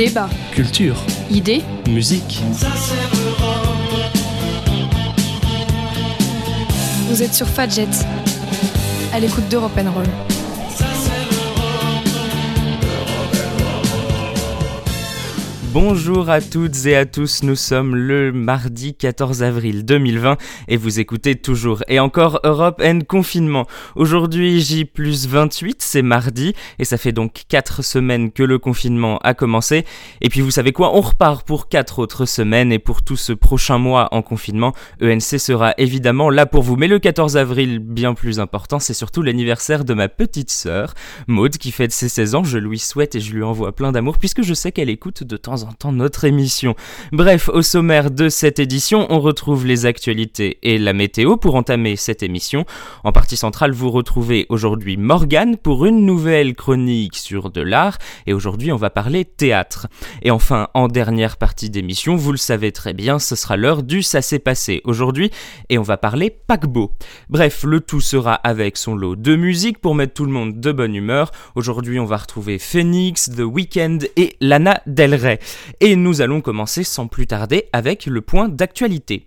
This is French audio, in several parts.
Débat. Culture. Idées. Musique. Vous êtes sur Fadjet, à l'écoute d'Europe Roll. Bonjour à toutes et à tous, nous sommes le mardi 14 avril 2020 et vous écoutez toujours et encore Europe N confinement. Aujourd'hui J plus 28, c'est mardi et ça fait donc 4 semaines que le confinement a commencé. Et puis vous savez quoi, on repart pour 4 autres semaines et pour tout ce prochain mois en confinement, ENC sera évidemment là pour vous. Mais le 14 avril, bien plus important, c'est surtout l'anniversaire de ma petite sœur, Maude, qui fête ses 16 ans. Je lui souhaite et je lui envoie plein d'amour puisque je sais qu'elle écoute de temps en notre émission. Bref, au sommaire de cette édition, on retrouve les actualités et la météo pour entamer cette émission. En partie centrale, vous retrouvez aujourd'hui Morgane pour une nouvelle chronique sur de l'art et aujourd'hui on va parler théâtre. Et enfin, en dernière partie d'émission, vous le savez très bien, ce sera l'heure du ça s'est passé aujourd'hui et on va parler paquebot. Bref, le tout sera avec son lot de musique pour mettre tout le monde de bonne humeur. Aujourd'hui, on va retrouver Phoenix, The Weeknd et Lana Del Rey. Et nous allons commencer sans plus tarder avec le point d'actualité.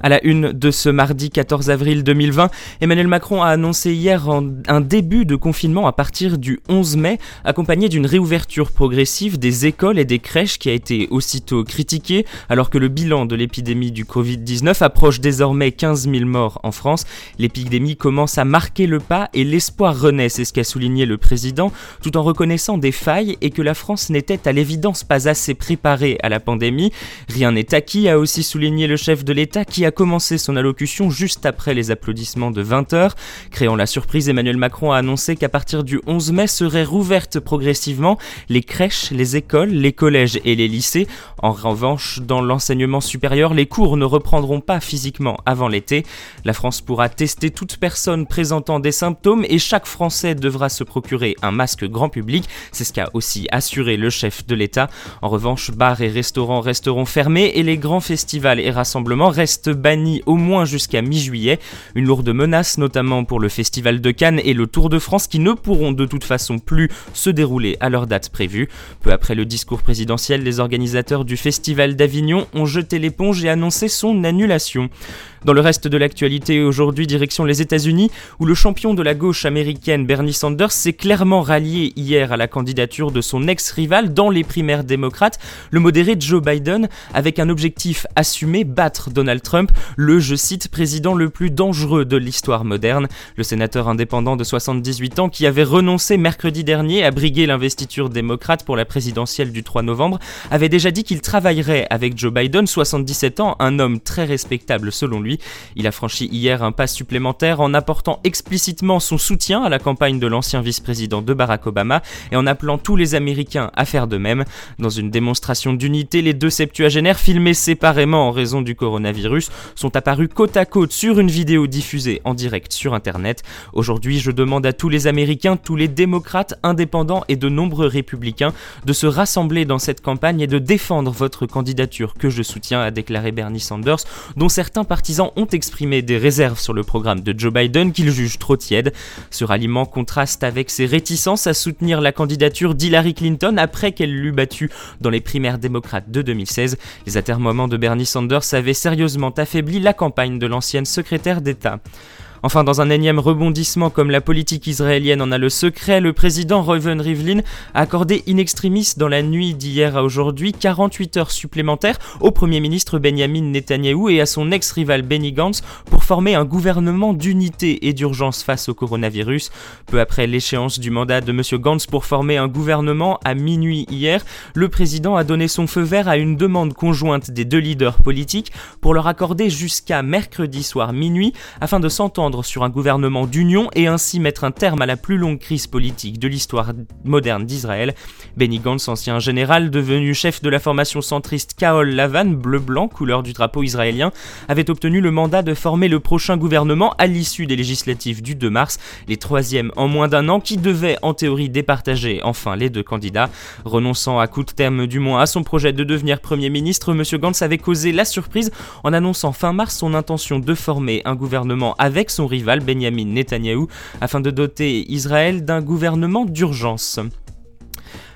À la une de ce mardi 14 avril 2020, Emmanuel Macron a annoncé hier un début de confinement à partir du 11 mai, accompagné d'une réouverture progressive des écoles et des crèches qui a été aussitôt critiquée, alors que le bilan de l'épidémie du Covid-19 approche désormais 15 000 morts en France. L'épidémie commence à marquer le pas et l'espoir renaît, c'est ce qu'a souligné le président, tout en reconnaissant des failles et que la France n'était à l'évidence pas assez préparée à la pandémie. Rien n'est acquis, a aussi souligné le chef de l'État qui a a commencé son allocution juste après les applaudissements de 20h. Créant la surprise, Emmanuel Macron a annoncé qu'à partir du 11 mai seraient rouvertes progressivement les crèches, les écoles, les collèges et les lycées. En revanche, dans l'enseignement supérieur, les cours ne reprendront pas physiquement avant l'été. La France pourra tester toute personne présentant des symptômes et chaque Français devra se procurer un masque grand public. C'est ce qu'a aussi assuré le chef de l'État. En revanche, bars et restaurants resteront fermés et les grands festivals et rassemblements restent banni au moins jusqu'à mi-juillet. Une lourde menace notamment pour le Festival de Cannes et le Tour de France qui ne pourront de toute façon plus se dérouler à leur date prévue. Peu après le discours présidentiel, les organisateurs du Festival d'Avignon ont jeté l'éponge et annoncé son annulation. Dans le reste de l'actualité aujourd'hui, direction les États-Unis, où le champion de la gauche américaine Bernie Sanders s'est clairement rallié hier à la candidature de son ex-rival dans les primaires démocrates, le modéré Joe Biden, avec un objectif assumé, battre Donald Trump, le, je cite, président le plus dangereux de l'histoire moderne. Le sénateur indépendant de 78 ans qui avait renoncé mercredi dernier à briguer l'investiture démocrate pour la présidentielle du 3 novembre, avait déjà dit qu'il travaillerait avec Joe Biden, 77 ans, un homme très respectable selon lui il a franchi hier un pas supplémentaire en apportant explicitement son soutien à la campagne de l'ancien vice-président de Barack Obama et en appelant tous les Américains à faire de même. Dans une démonstration d'unité, les deux septuagénaires filmés séparément en raison du coronavirus sont apparus côte à côte sur une vidéo diffusée en direct sur Internet. Aujourd'hui, je demande à tous les Américains, tous les démocrates, indépendants et de nombreux républicains de se rassembler dans cette campagne et de défendre votre candidature que je soutiens, a déclaré Bernie Sanders, dont certains partisans ont exprimé des réserves sur le programme de Joe Biden qu'ils jugent trop tiède. Ce ralliement contraste avec ses réticences à soutenir la candidature d'Hillary Clinton après qu'elle l'eut battue dans les primaires démocrates de 2016. Les atermoiements de Bernie Sanders avaient sérieusement affaibli la campagne de l'ancienne secrétaire d'État. Enfin, dans un énième rebondissement comme la politique israélienne en a le secret, le président Reuven Rivlin a accordé in extremis dans la nuit d'hier à aujourd'hui 48 heures supplémentaires au Premier ministre Benjamin Netanyahou et à son ex-rival Benny Gantz pour former un gouvernement d'unité et d'urgence face au coronavirus. Peu après l'échéance du mandat de M. Gantz pour former un gouvernement à minuit hier, le président a donné son feu vert à une demande conjointe des deux leaders politiques pour leur accorder jusqu'à mercredi soir minuit afin de s'entendre sur un gouvernement d'union et ainsi mettre un terme à la plus longue crise politique de l'histoire moderne d'Israël. Benny Gantz, ancien général devenu chef de la formation centriste Kaol Lavan, bleu-blanc, couleur du drapeau israélien, avait obtenu le mandat de former le prochain gouvernement à l'issue des législatives du 2 mars, les troisièmes en moins d'un an qui devaient en théorie départager enfin les deux candidats. Renonçant à coup de terme du moins à son projet de devenir Premier ministre, M. Gantz avait causé la surprise en annonçant fin mars son intention de former un gouvernement avec son rival Benjamin Netanyahou afin de doter Israël d'un gouvernement d'urgence.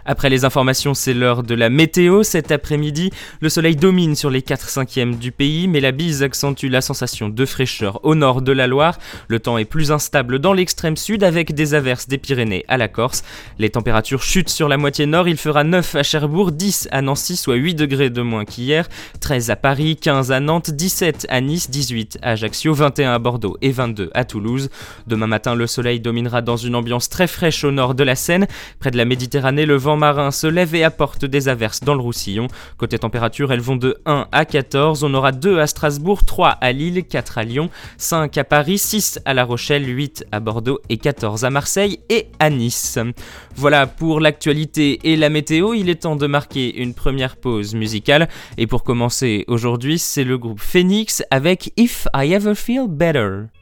Après les informations, c'est l'heure de la météo. Cet après-midi, le soleil domine sur les 4 cinquièmes du pays, mais la bise accentue la sensation de fraîcheur au nord de la Loire. Le temps est plus instable dans l'extrême sud avec des averses des Pyrénées à la Corse. Les températures chutent sur la moitié nord. Il fera 9 à Cherbourg, 10 à Nancy, soit 8 degrés de moins qu'hier, 13 à Paris, 15 à Nantes, 17 à Nice, 18 à Ajaccio, 21 à Bordeaux et 22 à Toulouse. Demain matin, le soleil dominera dans une ambiance très fraîche au nord de la Seine. Près de la Méditerranée, le vent marin se lève et apporte des averses dans le Roussillon. Côté température, elles vont de 1 à 14. On aura 2 à Strasbourg, 3 à Lille, 4 à Lyon, 5 à Paris, 6 à La Rochelle, 8 à Bordeaux et 14 à Marseille et à Nice. Voilà pour l'actualité et la météo. Il est temps de marquer une première pause musicale. Et pour commencer aujourd'hui, c'est le groupe Phoenix avec If I Ever Feel Better.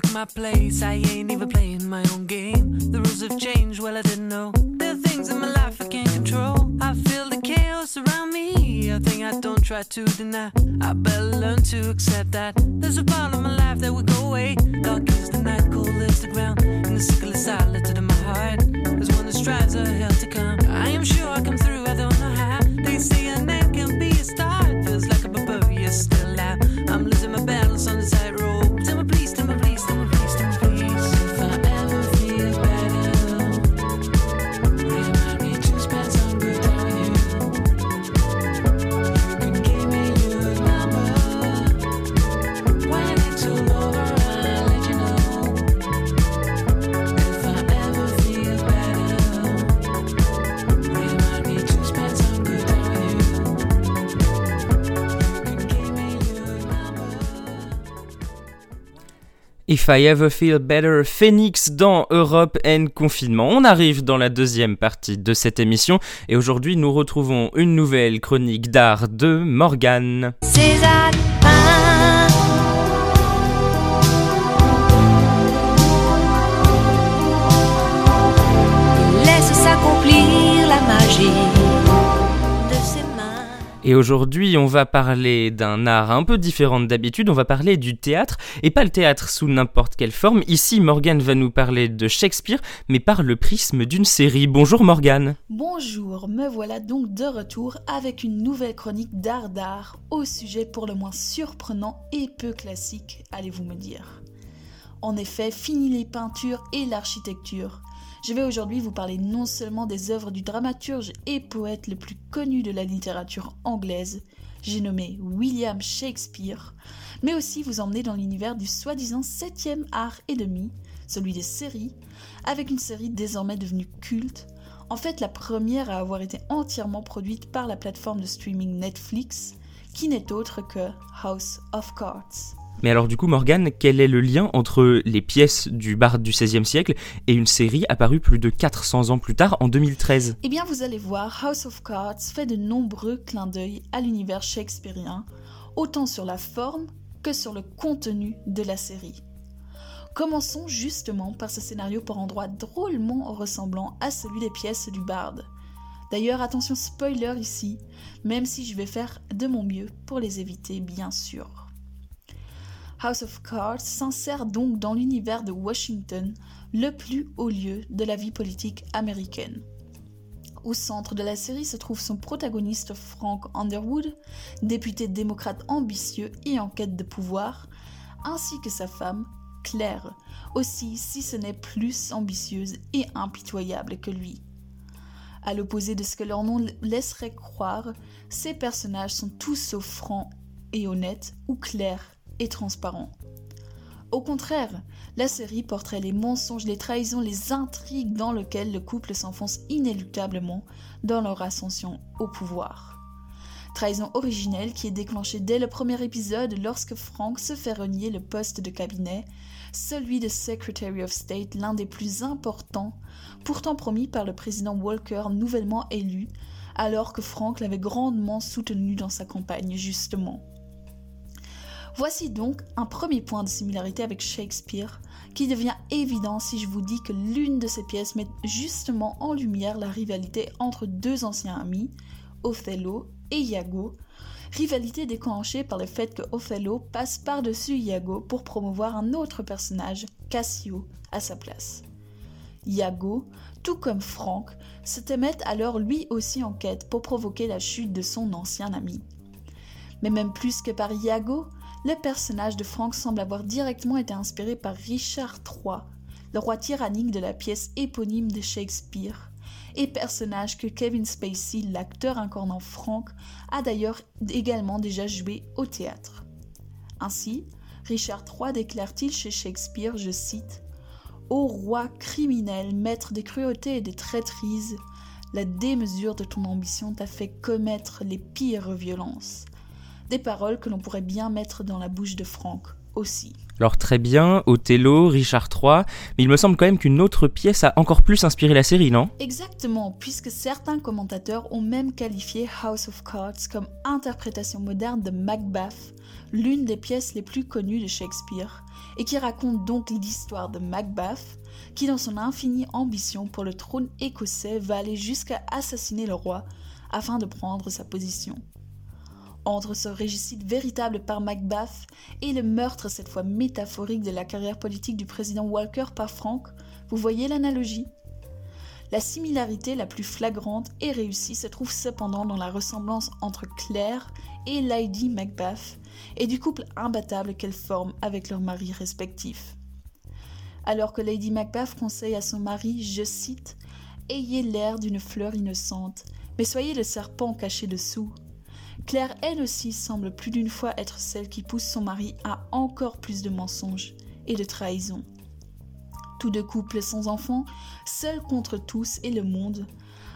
took my place. I ain't even playing my own game. The rules have changed, well, I didn't know. There are things in my life I can't control. I feel the chaos around me, a thing I don't try to deny. I better learn to accept that. There's a part of my life that will go away. Dark is the night, cold is the ground. And the sickle is silent in my heart. There's one that strives a hell to come. I am sure I come through, I don't know how. They say a end can be a start. Feels like a barbarian still out. I'm losing my balance on the tightrope. If I Ever Feel Better, Phoenix dans Europe and Confinement. On arrive dans la deuxième partie de cette émission et aujourd'hui nous retrouvons une nouvelle chronique d'art de Morgane. Et aujourd'hui, on va parler d'un art un peu différent d'habitude, on va parler du théâtre, et pas le théâtre sous n'importe quelle forme. Ici, Morgane va nous parler de Shakespeare, mais par le prisme d'une série. Bonjour Morgane. Bonjour, me voilà donc de retour avec une nouvelle chronique d'art d'art, au sujet pour le moins surprenant et peu classique, allez-vous me dire. En effet, fini les peintures et l'architecture. Je vais aujourd'hui vous parler non seulement des œuvres du dramaturge et poète le plus connu de la littérature anglaise, j'ai nommé William Shakespeare, mais aussi vous emmener dans l'univers du soi-disant septième art et demi, celui des séries, avec une série désormais devenue culte, en fait la première à avoir été entièrement produite par la plateforme de streaming Netflix, qui n'est autre que House of Cards. Mais alors du coup, Morgane, quel est le lien entre les pièces du barde du XVIe siècle et une série apparue plus de 400 ans plus tard, en 2013 Eh bien, vous allez voir, House of Cards fait de nombreux clins d'œil à l'univers shakespearien, autant sur la forme que sur le contenu de la série. Commençons justement par ce scénario pour endroit drôlement ressemblant à celui des pièces du barde. D'ailleurs, attention spoiler ici, même si je vais faire de mon mieux pour les éviter, bien sûr. House of Cards s'insère donc dans l'univers de Washington, le plus haut lieu de la vie politique américaine. Au centre de la série se trouve son protagoniste Frank Underwood, député démocrate ambitieux et en quête de pouvoir, ainsi que sa femme, Claire, aussi si ce n'est plus ambitieuse et impitoyable que lui. À l'opposé de ce que leur nom laisserait croire, ces personnages sont tous sauf francs et honnêtes ou clairs transparent. Au contraire, la série porterait les mensonges, les trahisons, les intrigues dans lesquelles le couple s'enfonce inéluctablement dans leur ascension au pouvoir. Trahison originelle qui est déclenchée dès le premier épisode lorsque Frank se fait renier le poste de cabinet, celui de Secretary of State, l'un des plus importants, pourtant promis par le président Walker nouvellement élu, alors que Frank l'avait grandement soutenu dans sa campagne justement. Voici donc un premier point de similarité avec Shakespeare qui devient évident si je vous dis que l'une de ces pièces met justement en lumière la rivalité entre deux anciens amis, Othello et Iago, rivalité déclenchée par le fait que Othello passe par-dessus Iago pour promouvoir un autre personnage, Cassio, à sa place. Iago, tout comme Franck, se met alors lui aussi en quête pour provoquer la chute de son ancien ami. Mais même plus que par Iago, le personnage de Frank semble avoir directement été inspiré par Richard III, le roi tyrannique de la pièce éponyme de Shakespeare, et personnage que Kevin Spacey, l'acteur incarnant Frank, a d'ailleurs également déjà joué au théâtre. Ainsi, Richard III déclare-t-il chez Shakespeare, je cite, Ô roi criminel, maître des cruautés et des traîtrises, la démesure de ton ambition t'a fait commettre les pires violences. Des paroles que l'on pourrait bien mettre dans la bouche de Franck aussi. Alors très bien, Othello, Richard III, mais il me semble quand même qu'une autre pièce a encore plus inspiré la série, non? Exactement, puisque certains commentateurs ont même qualifié House of Cards comme interprétation moderne de Macbeth, l'une des pièces les plus connues de Shakespeare, et qui raconte donc l'histoire de Macbeth, qui dans son infinie ambition pour le trône écossais va aller jusqu'à assassiner le roi afin de prendre sa position. Entre ce régicide véritable par Macbeth et le meurtre cette fois métaphorique de la carrière politique du président Walker par Frank, vous voyez l'analogie? La similarité la plus flagrante et réussie se trouve cependant dans la ressemblance entre Claire et Lady Macbeth et du couple imbattable qu'elles forment avec leurs maris respectifs. Alors que Lady Macbeth conseille à son mari, je cite, Ayez l'air d'une fleur innocente, mais soyez le serpent caché dessous. Claire, elle aussi, semble plus d'une fois être celle qui pousse son mari à encore plus de mensonges et de trahisons. Tous deux couples sans enfants, seuls contre tous et le monde,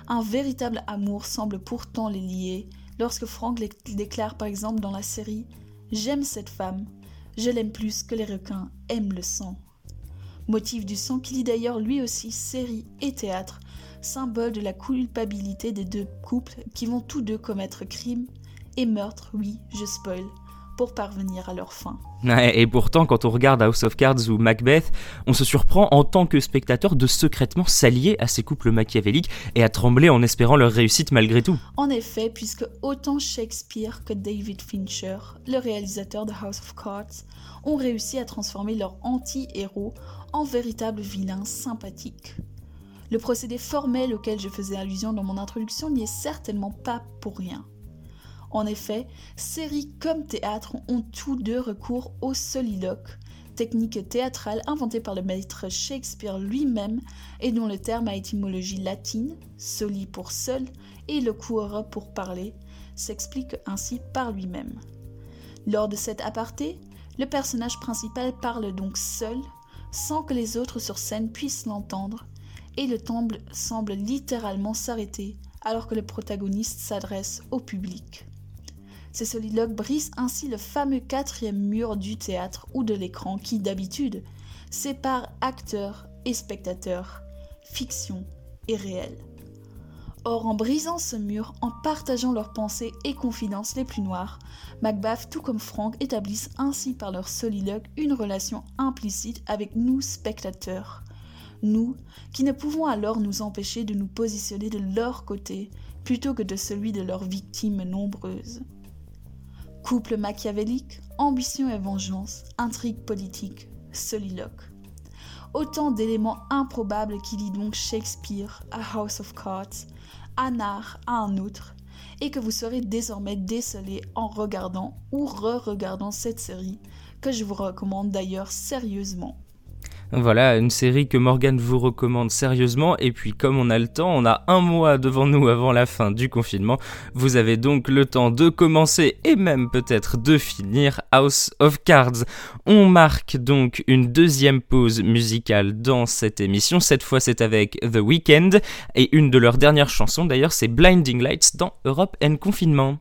un véritable amour semble pourtant les lier lorsque Frank déclare par exemple dans la série J'aime cette femme, je l'aime plus que les requins aiment le sang. Motif du sang qui lie d'ailleurs lui aussi série et théâtre, symbole de la culpabilité des deux couples qui vont tous deux commettre crime et meurtre, oui, je spoil, pour parvenir à leur fin. et pourtant, quand on regarde House of Cards ou Macbeth, on se surprend en tant que spectateur de secrètement s'allier à ces couples machiavéliques et à trembler en espérant leur réussite malgré tout. En effet, puisque autant Shakespeare que David Fincher, le réalisateur de House of Cards, ont réussi à transformer leur anti-héros en véritables vilains sympathiques. Le procédé formel auquel je faisais allusion dans mon introduction n'y est certainement pas pour rien. En effet, série comme théâtre ont tous deux recours au soliloque, technique théâtrale inventée par le maître Shakespeare lui-même et dont le terme a étymologie latine, soli pour seul et loquere pour parler, s'explique ainsi par lui-même. Lors de cet aparté, le personnage principal parle donc seul, sans que les autres sur scène puissent l'entendre, et le temps semble littéralement s'arrêter alors que le protagoniste s'adresse au public. Ces soliloques brisent ainsi le fameux quatrième mur du théâtre ou de l'écran qui, d'habitude, sépare acteurs et spectateurs, fiction et réel. Or, en brisant ce mur, en partageant leurs pensées et confidences les plus noires, Macbeth, tout comme Frank, établissent ainsi par leur soliloque une relation implicite avec nous spectateurs. Nous, qui ne pouvons alors nous empêcher de nous positionner de leur côté plutôt que de celui de leurs victimes nombreuses. Couple machiavélique, ambition et vengeance, intrigue politique, soliloque. Autant d'éléments improbables qui lient donc Shakespeare à House of Cards, Anard à un autre, et que vous serez désormais décelé en regardant ou re-regardant cette série, que je vous recommande d'ailleurs sérieusement. Voilà, une série que Morgan vous recommande sérieusement. Et puis, comme on a le temps, on a un mois devant nous avant la fin du confinement. Vous avez donc le temps de commencer et même peut-être de finir House of Cards. On marque donc une deuxième pause musicale dans cette émission. Cette fois, c'est avec The Weeknd. Et une de leurs dernières chansons, d'ailleurs, c'est Blinding Lights dans Europe and Confinement.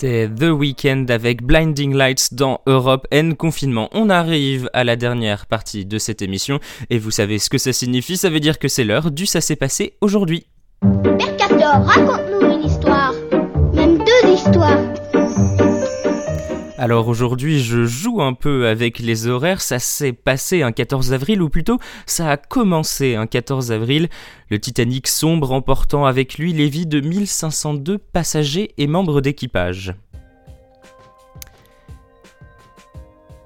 C'était The Weeknd avec Blinding Lights dans Europe N Confinement. On arrive à la dernière partie de cette émission et vous savez ce que ça signifie, ça veut dire que c'est l'heure du Ça s'est passé aujourd'hui. Mercator, raconte-nous une histoire, même deux histoires. Alors aujourd'hui, je joue un peu avec les horaires. Ça s'est passé un 14 avril, ou plutôt, ça a commencé un 14 avril. Le Titanic sombre emportant avec lui les vies de 1502 passagers et membres d'équipage.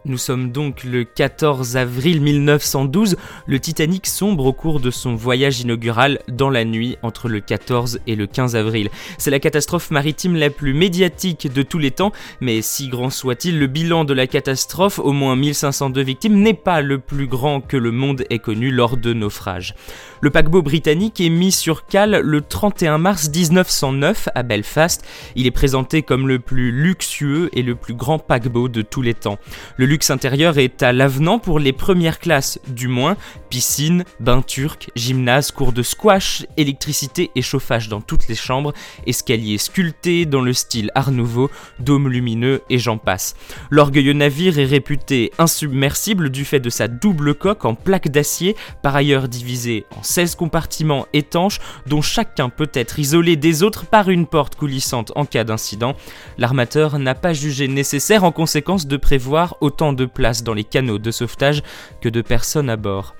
Nous sommes donc le 14 avril 1912. Le Titanic sombre au cours de son voyage inaugural dans la nuit entre le 14 et le 15 avril. C'est la catastrophe maritime la plus médiatique de tous les temps, mais si grand soit-il, le bilan de la catastrophe, au moins 1502 victimes, n'est pas le plus grand que le monde ait connu lors de naufrages. Le paquebot britannique est mis sur cale le 31 mars 1909 à Belfast. Il est présenté comme le plus luxueux et le plus grand paquebot de tous les temps. Luxe intérieur est à l'avenant pour les premières classes, du moins, piscine, bain turc, gymnase, cours de squash, électricité et chauffage dans toutes les chambres, escaliers sculptés dans le style Art Nouveau, dômes lumineux et j'en passe. L'orgueilleux navire est réputé insubmersible du fait de sa double coque en plaque d'acier, par ailleurs divisée en 16 compartiments étanches dont chacun peut être isolé des autres par une porte coulissante en cas d'incident. L'armateur n'a pas jugé nécessaire en conséquence de prévoir autant de place dans les canaux de sauvetage que de personnes à bord.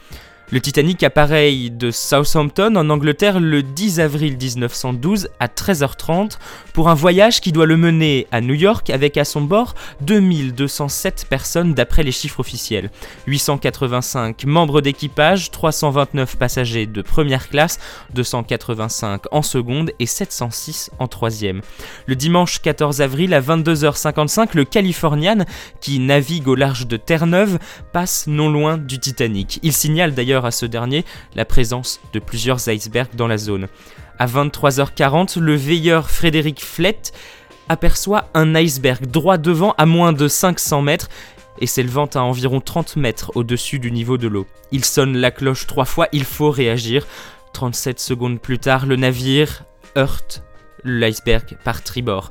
Le Titanic appareille de Southampton en Angleterre le 10 avril 1912 à 13h30 pour un voyage qui doit le mener à New York avec à son bord 2207 personnes d'après les chiffres officiels. 885 membres d'équipage, 329 passagers de première classe, 285 en seconde et 706 en troisième. Le dimanche 14 avril à 22h55, le Californian, qui navigue au large de Terre-Neuve, passe non loin du Titanic. Il signale d'ailleurs à ce dernier la présence de plusieurs icebergs dans la zone. À 23h40, le veilleur Frédéric Flett aperçoit un iceberg droit devant à moins de 500 mètres et s'élevant à environ 30 mètres au-dessus du niveau de l'eau. Il sonne la cloche trois fois, il faut réagir. 37 secondes plus tard, le navire heurte l'iceberg par tribord.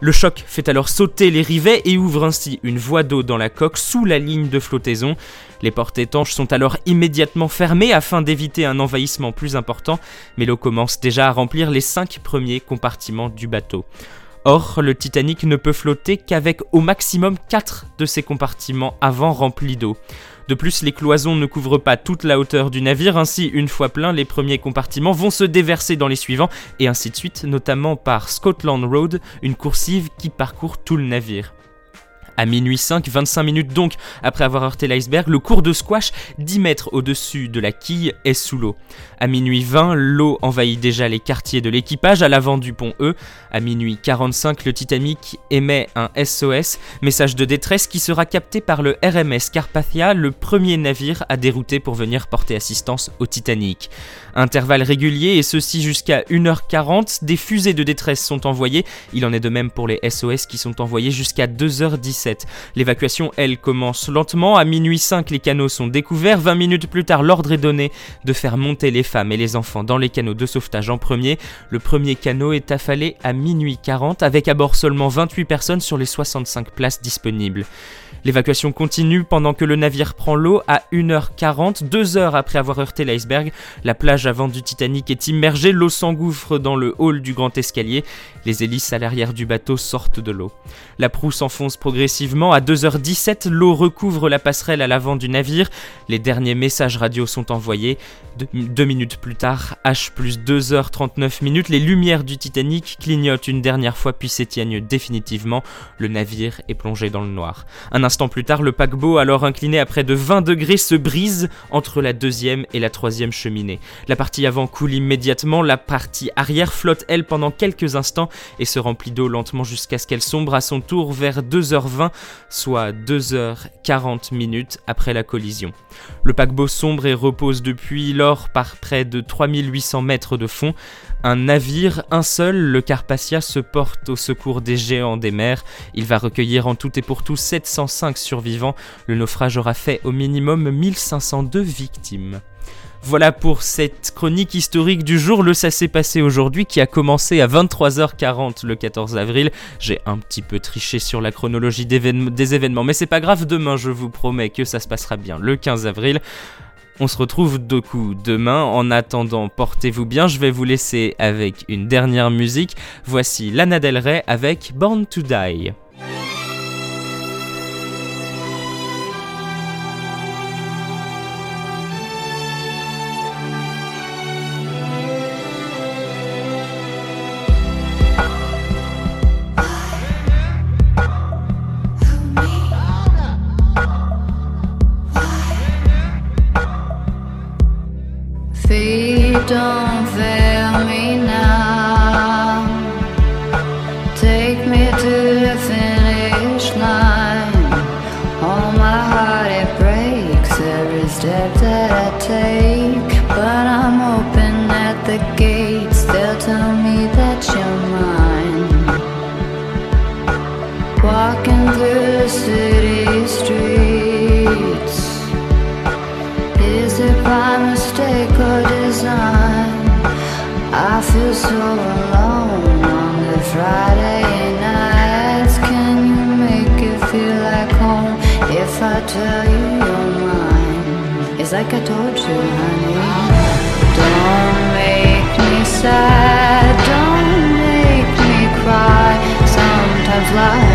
Le choc fait alors sauter les rivets et ouvre ainsi une voie d'eau dans la coque sous la ligne de flottaison. Les portes étanches sont alors immédiatement fermées afin d'éviter un envahissement plus important, mais l'eau commence déjà à remplir les cinq premiers compartiments du bateau. Or, le Titanic ne peut flotter qu'avec au maximum 4 de ses compartiments avant remplis d'eau. De plus, les cloisons ne couvrent pas toute la hauteur du navire, ainsi une fois plein, les premiers compartiments vont se déverser dans les suivants, et ainsi de suite, notamment par Scotland Road, une coursive qui parcourt tout le navire. À minuit 5, 25 minutes donc après avoir heurté l'iceberg, le cours de squash 10 mètres au-dessus de la quille est sous l'eau. À minuit 20, l'eau envahit déjà les quartiers de l'équipage à l'avant du pont E. À minuit 45, le Titanic émet un SOS, message de détresse qui sera capté par le RMS Carpathia, le premier navire à dérouter pour venir porter assistance au Titanic. Intervalle régulier et ceci jusqu'à 1h40, des fusées de détresse sont envoyées, il en est de même pour les SOS qui sont envoyés jusqu'à 2h17. L'évacuation, elle, commence lentement, à minuit 5 les canaux sont découverts, 20 minutes plus tard l'ordre est donné de faire monter les femmes et les enfants dans les canaux de sauvetage en premier. Le premier canot est affalé à minuit 40 avec à bord seulement 28 personnes sur les 65 places disponibles. L'évacuation continue pendant que le navire prend l'eau à 1h40, deux heures après avoir heurté l'iceberg. La plage avant du Titanic est immergée, l'eau s'engouffre dans le hall du grand escalier. Les hélices à l'arrière du bateau sortent de l'eau. La proue s'enfonce progressivement. À 2h17, l'eau recouvre la passerelle à l'avant du navire. Les derniers messages radio sont envoyés. deux minutes plus tard, H plus 2h39 minutes, les lumières du Titanic clignotent une dernière fois puis s'éteignent définitivement. Le navire est plongé dans le noir. Instant plus tard, le paquebot, alors incliné à près de 20 degrés, se brise entre la deuxième et la troisième cheminée. La partie avant coule immédiatement, la partie arrière flotte elle pendant quelques instants et se remplit d'eau lentement jusqu'à ce qu'elle sombre à son tour vers 2h20, soit 2h40 minutes après la collision. Le paquebot sombre et repose depuis lors par près de 3800 mètres de fond. Un navire, un seul, le Carpathia, se porte au secours des géants des mers. Il va recueillir en tout et pour tout 705 survivants. Le naufrage aura fait au minimum 1502 victimes. Voilà pour cette chronique historique du jour. Le Ça s'est passé aujourd'hui qui a commencé à 23h40 le 14 avril. J'ai un petit peu triché sur la chronologie des événements, mais c'est pas grave. Demain, je vous promets que ça se passera bien le 15 avril. On se retrouve deux coups demain. En attendant, portez-vous bien. Je vais vous laisser avec une dernière musique. Voici Lana Del Rey avec Born to Die. Don't Tell you you're mine? It's like I told you, honey. Don't make me sad, don't make me cry. Sometimes life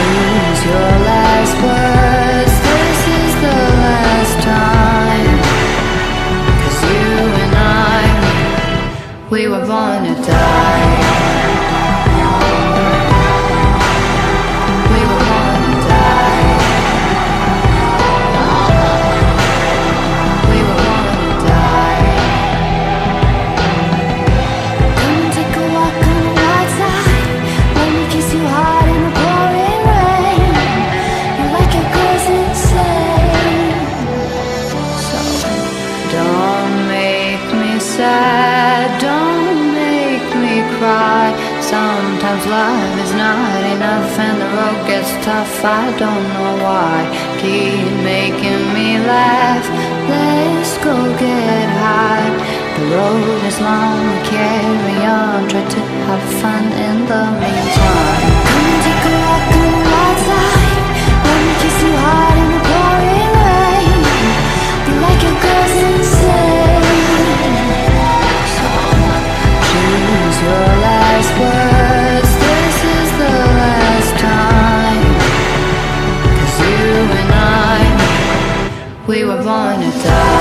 choose your last words. This is the last time. Cause you and I, we were born tough. I don't know why. Keep making me laugh. Let's go get high. The road is long, we carry on. Try to have fun in the meantime. Die.